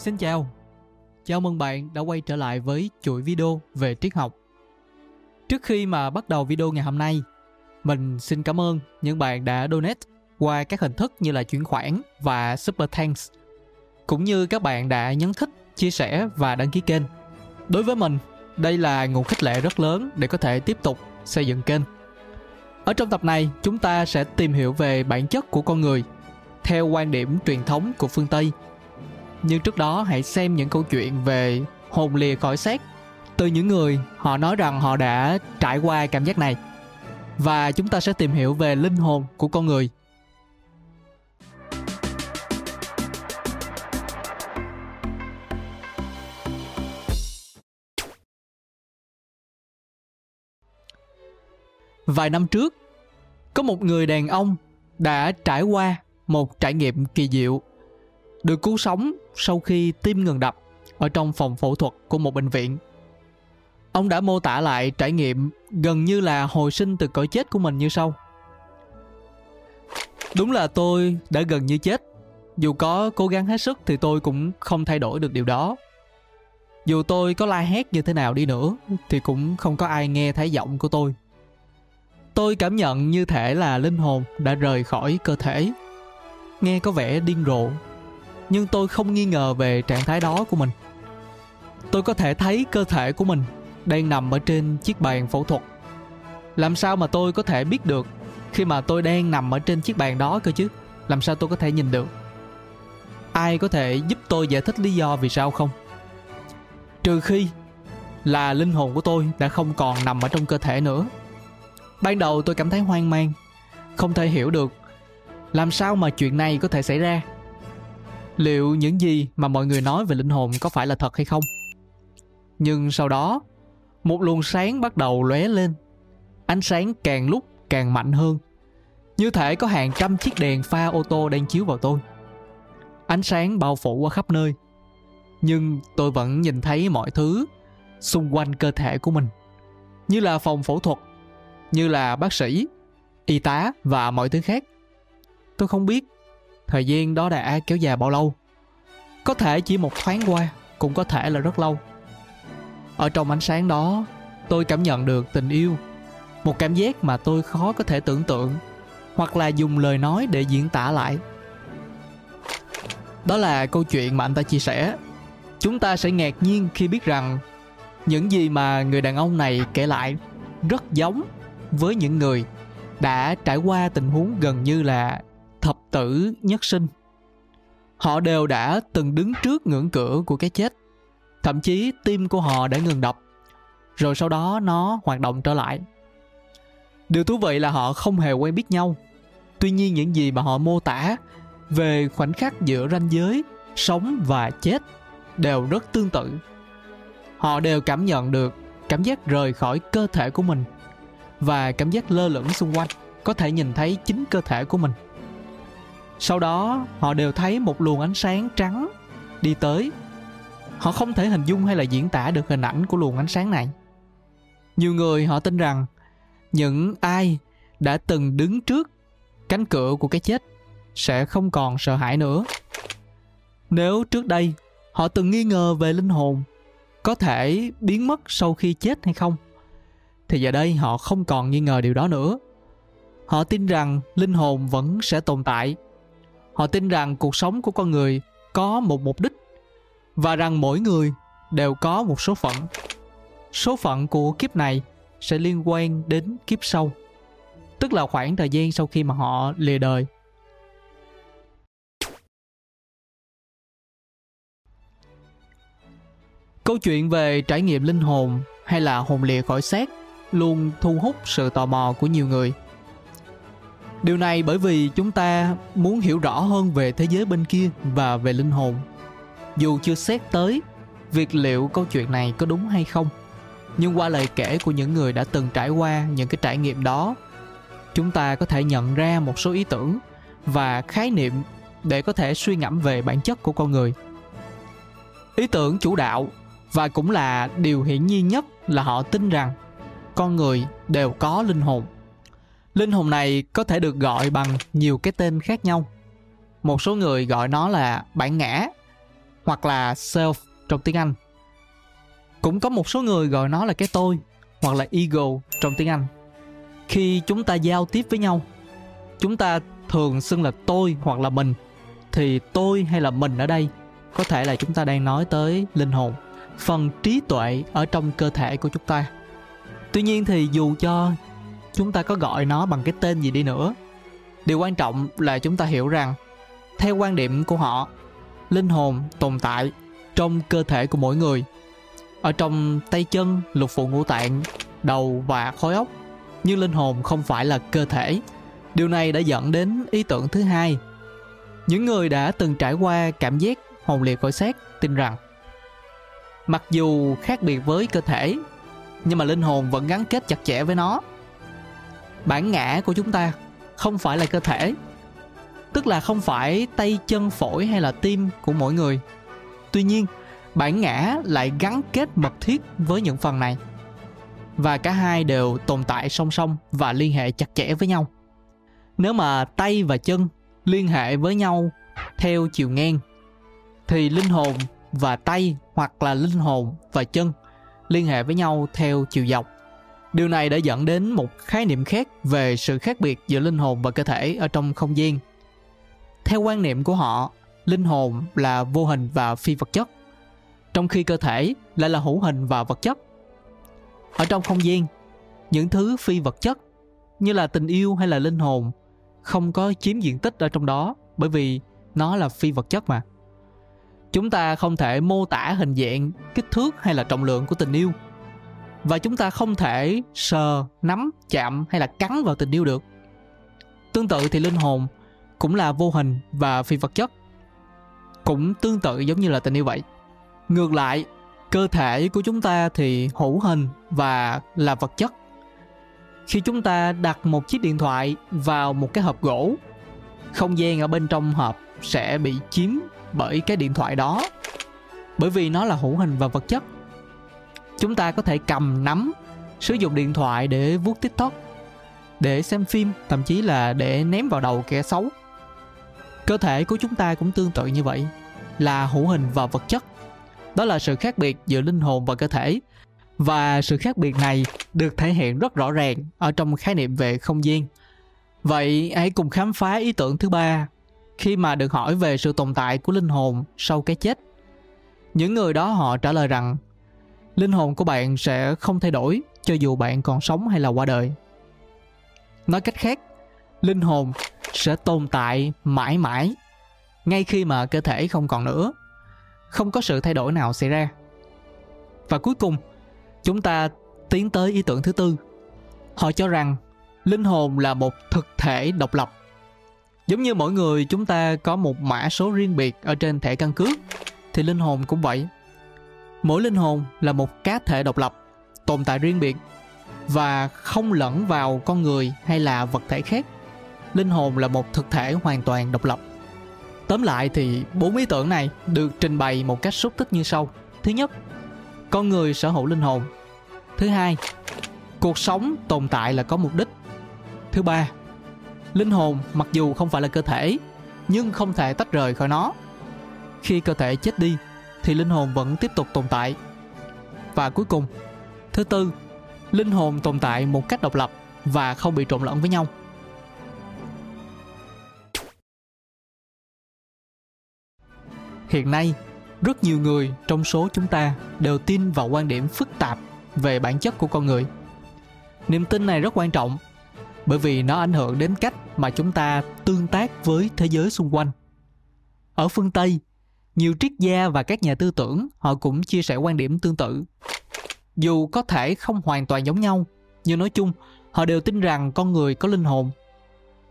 Xin chào. Chào mừng bạn đã quay trở lại với chuỗi video về triết học. Trước khi mà bắt đầu video ngày hôm nay, mình xin cảm ơn những bạn đã donate qua các hình thức như là chuyển khoản và super thanks. Cũng như các bạn đã nhấn thích, chia sẻ và đăng ký kênh. Đối với mình, đây là nguồn khích lệ rất lớn để có thể tiếp tục xây dựng kênh. Ở trong tập này, chúng ta sẽ tìm hiểu về bản chất của con người theo quan điểm truyền thống của phương Tây. Nhưng trước đó hãy xem những câu chuyện về hồn lìa khỏi xác từ những người họ nói rằng họ đã trải qua cảm giác này. Và chúng ta sẽ tìm hiểu về linh hồn của con người. Vài năm trước, có một người đàn ông đã trải qua một trải nghiệm kỳ diệu được cứu sống sau khi tim ngừng đập ở trong phòng phẫu thuật của một bệnh viện. Ông đã mô tả lại trải nghiệm gần như là hồi sinh từ cõi chết của mình như sau. Đúng là tôi đã gần như chết. Dù có cố gắng hết sức thì tôi cũng không thay đổi được điều đó. Dù tôi có la hét như thế nào đi nữa thì cũng không có ai nghe thấy giọng của tôi. Tôi cảm nhận như thể là linh hồn đã rời khỏi cơ thể. Nghe có vẻ điên rồ, nhưng tôi không nghi ngờ về trạng thái đó của mình. Tôi có thể thấy cơ thể của mình đang nằm ở trên chiếc bàn phẫu thuật. Làm sao mà tôi có thể biết được khi mà tôi đang nằm ở trên chiếc bàn đó cơ chứ? Làm sao tôi có thể nhìn được? Ai có thể giúp tôi giải thích lý do vì sao không? Trừ khi là linh hồn của tôi đã không còn nằm ở trong cơ thể nữa Ban đầu tôi cảm thấy hoang mang, không thể hiểu được làm sao mà chuyện này có thể xảy ra. Liệu những gì mà mọi người nói về linh hồn có phải là thật hay không? Nhưng sau đó, một luồng sáng bắt đầu lóe lên. Ánh sáng càng lúc càng mạnh hơn. Như thể có hàng trăm chiếc đèn pha ô tô đang chiếu vào tôi. Ánh sáng bao phủ qua khắp nơi. Nhưng tôi vẫn nhìn thấy mọi thứ xung quanh cơ thể của mình. Như là phòng phẫu thuật như là bác sĩ, y tá và mọi thứ khác. Tôi không biết thời gian đó đã kéo dài bao lâu. Có thể chỉ một thoáng qua, cũng có thể là rất lâu. Ở trong ánh sáng đó, tôi cảm nhận được tình yêu, một cảm giác mà tôi khó có thể tưởng tượng hoặc là dùng lời nói để diễn tả lại. Đó là câu chuyện mà anh ta chia sẻ. Chúng ta sẽ ngạc nhiên khi biết rằng những gì mà người đàn ông này kể lại rất giống với những người đã trải qua tình huống gần như là thập tử nhất sinh họ đều đã từng đứng trước ngưỡng cửa của cái chết. Thậm chí tim của họ đã ngừng đập. Rồi sau đó nó hoạt động trở lại. Điều thú vị là họ không hề quen biết nhau. Tuy nhiên những gì mà họ mô tả về khoảnh khắc giữa ranh giới, sống và chết đều rất tương tự. Họ đều cảm nhận được cảm giác rời khỏi cơ thể của mình và cảm giác lơ lửng xung quanh, có thể nhìn thấy chính cơ thể của mình sau đó, họ đều thấy một luồng ánh sáng trắng đi tới. Họ không thể hình dung hay là diễn tả được hình ảnh của luồng ánh sáng này. Nhiều người họ tin rằng những ai đã từng đứng trước cánh cửa của cái chết sẽ không còn sợ hãi nữa. Nếu trước đây họ từng nghi ngờ về linh hồn có thể biến mất sau khi chết hay không, thì giờ đây họ không còn nghi ngờ điều đó nữa. Họ tin rằng linh hồn vẫn sẽ tồn tại họ tin rằng cuộc sống của con người có một mục đích và rằng mỗi người đều có một số phận. Số phận của kiếp này sẽ liên quan đến kiếp sau, tức là khoảng thời gian sau khi mà họ lìa đời. Câu chuyện về trải nghiệm linh hồn hay là hồn lìa khỏi xác luôn thu hút sự tò mò của nhiều người điều này bởi vì chúng ta muốn hiểu rõ hơn về thế giới bên kia và về linh hồn. Dù chưa xét tới việc liệu câu chuyện này có đúng hay không, nhưng qua lời kể của những người đã từng trải qua những cái trải nghiệm đó, chúng ta có thể nhận ra một số ý tưởng và khái niệm để có thể suy ngẫm về bản chất của con người. Ý tưởng chủ đạo, và cũng là điều hiển nhiên nhất là họ tin rằng con người đều có linh hồn linh hồn này có thể được gọi bằng nhiều cái tên khác nhau một số người gọi nó là bản ngã hoặc là self trong tiếng Anh. Cũng có một số người gọi nó là cái tôi hoặc là ego trong tiếng Anh. Khi chúng ta giao tiếp với nhau, chúng ta thường xưng là tôi hoặc là mình thì tôi hay là mình ở đây có thể là chúng ta đang nói tới linh hồn, phần trí tuệ ở trong cơ thể của chúng ta. Tuy nhiên thì dù cho chúng ta có gọi nó bằng cái tên gì đi nữa, điều quan trọng là chúng ta hiểu rằng theo quan điểm của họ, linh hồn tồn tại trong cơ thể của mỗi người ở trong tay chân lục phủ ngũ tạng đầu và khối óc nhưng linh hồn không phải là cơ thể. Điều này đã dẫn đến ý tưởng thứ hai. Những người đã từng trải qua cảm giác hồn liệt cõi xác tin rằng mặc dù khác biệt với cơ thể nhưng mà linh hồn vẫn gắn kết chặt chẽ với nó bản ngã của chúng ta không phải là cơ thể, tức là không phải tay chân phổi hay là tim của mỗi người. Tuy nhiên, bản ngã lại gắn kết mật thiết với những phần này, và cả hai đều tồn tại song song và liên hệ chặt chẽ với nhau. Nếu mà tay và chân liên hệ với nhau theo chiều ngang, thì linh hồn và tay hoặc là linh hồn và chân liên hệ với nhau theo chiều dọc điều này đã dẫn đến một khái niệm khác về sự khác biệt giữa linh hồn và cơ thể ở trong không gian. Theo quan niệm của họ, linh hồn là vô hình và phi vật chất, trong khi cơ thể lại là hữu hình và vật chất. Ở trong không gian, những thứ phi vật chất như là tình yêu hay là linh hồn không có chiếm diện tích ở trong đó bởi vì nó là phi vật chất mà. Chúng ta không thể mô tả hình dạng, kích thước hay là trọng lượng của tình yêu và chúng ta không thể sờ, nắm, chạm hay là cắn vào tình yêu được. Tương tự thì linh hồn cũng là vô hình và phi vật chất. Cũng tương tự giống như là tình yêu vậy. Ngược lại, cơ thể của chúng ta thì hữu hình và là vật chất. Khi chúng ta đặt một chiếc điện thoại vào một cái hộp gỗ, không gian ở bên trong hộp sẽ bị chiếm bởi cái điện thoại đó. Bởi vì nó là hữu hình và vật chất chúng ta có thể cầm nắm, sử dụng điện thoại để vuốt tiktok, để xem phim, thậm chí là để ném vào đầu kẻ xấu. Cơ thể của chúng ta cũng tương tự như vậy, là hữu hình và vật chất. Đó là sự khác biệt giữa linh hồn và cơ thể. Và sự khác biệt này được thể hiện rất rõ ràng ở trong khái niệm về không gian. Vậy hãy cùng khám phá ý tưởng thứ ba, khi mà được hỏi về sự tồn tại của linh hồn sau cái chết. Những người đó họ trả lời rằng linh hồn của bạn sẽ không thay đổi cho dù bạn còn sống hay là qua đời. Nói cách khác, linh hồn sẽ tồn tại mãi mãi, ngay khi mà cơ thể không còn nữa. Không có sự thay đổi nào xảy ra. Và cuối cùng, chúng ta tiến tới ý tưởng thứ tư. Họ cho rằng linh hồn là một thực thể độc lập. Giống như mỗi người, chúng ta có một mã số riêng biệt ở trên thẻ căn cước thì linh hồn cũng vậy mỗi linh hồn là một cá thể độc lập, tồn tại riêng biệt và không lẫn vào con người hay là vật thể khác. Linh hồn là một thực thể hoàn toàn độc lập. Tóm lại thì bốn ý tưởng này được trình bày một cách xúc tích như sau. Thứ nhất, con người sở hữu linh hồn. Thứ hai, cuộc sống tồn tại là có mục đích. Thứ ba, linh hồn mặc dù không phải là cơ thể, nhưng không thể tách rời khỏi nó. Khi cơ thể chết đi thì linh hồn vẫn tiếp tục tồn tại. Và cuối cùng, thứ tư, linh hồn tồn tại một cách độc lập và không bị trộn lẫn với nhau. Hiện nay, rất nhiều người trong số chúng ta đều tin vào quan điểm phức tạp về bản chất của con người. Niềm tin này rất quan trọng, bởi vì nó ảnh hưởng đến cách mà chúng ta tương tác với thế giới xung quanh. Ở phương tây nhiều triết gia và các nhà tư tưởng, họ cũng chia sẻ quan điểm tương tự. Dù có thể không hoàn toàn giống nhau, nhưng nói chung, họ đều tin rằng con người có linh hồn.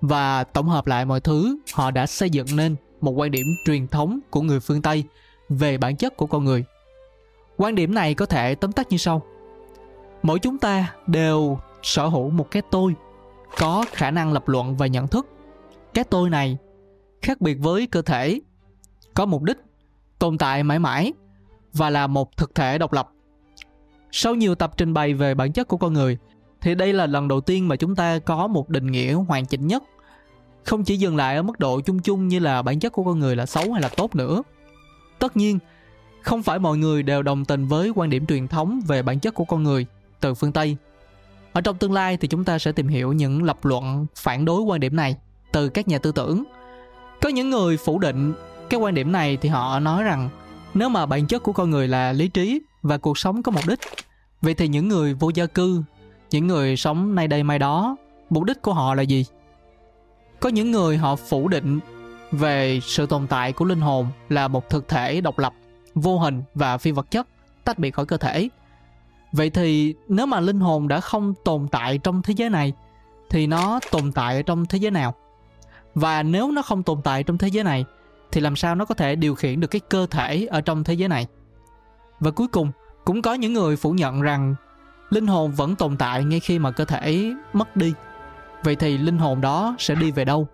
Và tổng hợp lại mọi thứ, họ đã xây dựng nên một quan điểm truyền thống của người phương tây về bản chất của con người. Quan điểm này có thể tóm tắt như sau. Mỗi chúng ta đều sở hữu một cái tôi, có khả năng lập luận và nhận thức. Cái tôi này khác biệt với cơ thể, có mục đích tồn tại mãi mãi và là một thực thể độc lập. Sau nhiều tập trình bày về bản chất của con người, thì đây là lần đầu tiên mà chúng ta có một định nghĩa hoàn chỉnh nhất. Không chỉ dừng lại ở mức độ chung chung như là bản chất của con người là xấu hay là tốt nữa. Tất nhiên, không phải mọi người đều đồng tình với quan điểm truyền thống về bản chất của con người từ phương tây. Ở trong tương lai thì chúng ta sẽ tìm hiểu những lập luận phản đối quan điểm này từ các nhà tư tưởng. Có những người phủ định cái quan điểm này thì họ nói rằng, nếu mà bản chất của con người là lý trí và cuộc sống có mục đích, vậy thì những người vô gia cư, những người sống nay đây mai đó, mục đích của họ là gì? Có những người họ phủ định về sự tồn tại của linh hồn là một thực thể độc lập, vô hình và phi vật chất, tách biệt khỏi cơ thể. Vậy thì nếu mà linh hồn đã không tồn tại trong thế giới này, thì nó tồn tại ở trong thế giới nào? Và nếu nó không tồn tại trong thế giới này thì làm sao nó có thể điều khiển được cái cơ thể ở trong thế giới này? Và cuối cùng, cũng có những người phủ nhận rằng linh hồn vẫn tồn tại ngay khi mà cơ thể mất đi. Vậy thì linh hồn đó sẽ đi về đâu?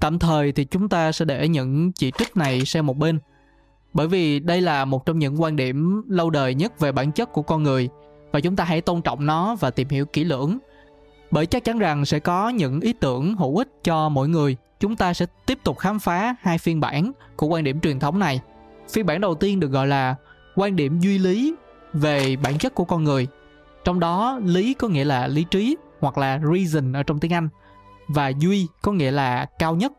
Tạm thời thì chúng ta sẽ để những chỉ trích này sang một bên, bởi vì đây là một trong những quan điểm lâu đời nhất về bản chất của con người, và chúng ta hãy tôn trọng nó và tìm hiểu kỹ lưỡng bởi chắc chắn rằng sẽ có những ý tưởng hữu ích cho mỗi người. Chúng ta sẽ tiếp tục khám phá hai phiên bản của quan điểm truyền thống này. Phiên bản đầu tiên được gọi là quan điểm duy lý về bản chất của con người. Trong đó, lý có nghĩa là lý trí hoặc là reason ở trong tiếng anh, và duy có nghĩa là cao nhất.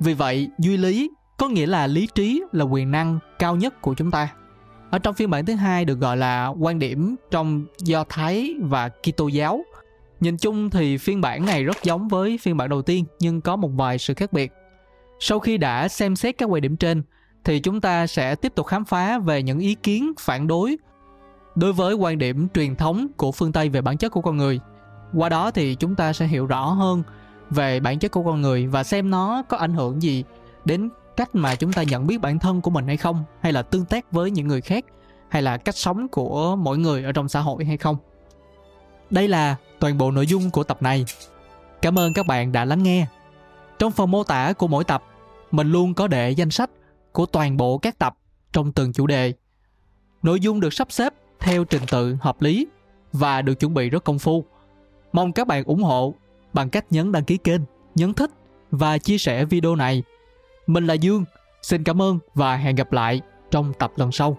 Vì vậy, duy lý có nghĩa là lý trí là quyền năng cao nhất của chúng ta. Ở trong phiên bản thứ hai được gọi là quan điểm trong do thái và kitô giáo nhìn chung thì phiên bản này rất giống với phiên bản đầu tiên, nhưng có một vài sự khác biệt. Sau khi đã xem xét các quan điểm trên, thì chúng ta sẽ tiếp tục khám phá về những ý kiến phản đối đối với quan điểm truyền thống của phương tây về bản chất của con người. Qua đó thì chúng ta sẽ hiểu rõ hơn về bản chất của con người và xem nó có ảnh hưởng gì đến cách mà chúng ta nhận biết bản thân của mình hay không, hay là tương tác với những người khác, hay là cách sống của mỗi người ở trong xã hội hay không đây là toàn bộ nội dung của tập này. Cảm ơn các bạn đã lắng nghe. Trong phần mô tả của mỗi tập, mình luôn có để danh sách của toàn bộ các tập trong từng chủ đề. Nội dung được sắp xếp theo trình tự hợp lý và được chuẩn bị rất công phu. Mong các bạn ủng hộ bằng cách nhấn đăng ký kênh, nhấn thích và chia sẻ video này. Mình là dương, xin cảm ơn và hẹn gặp lại trong tập lần sau.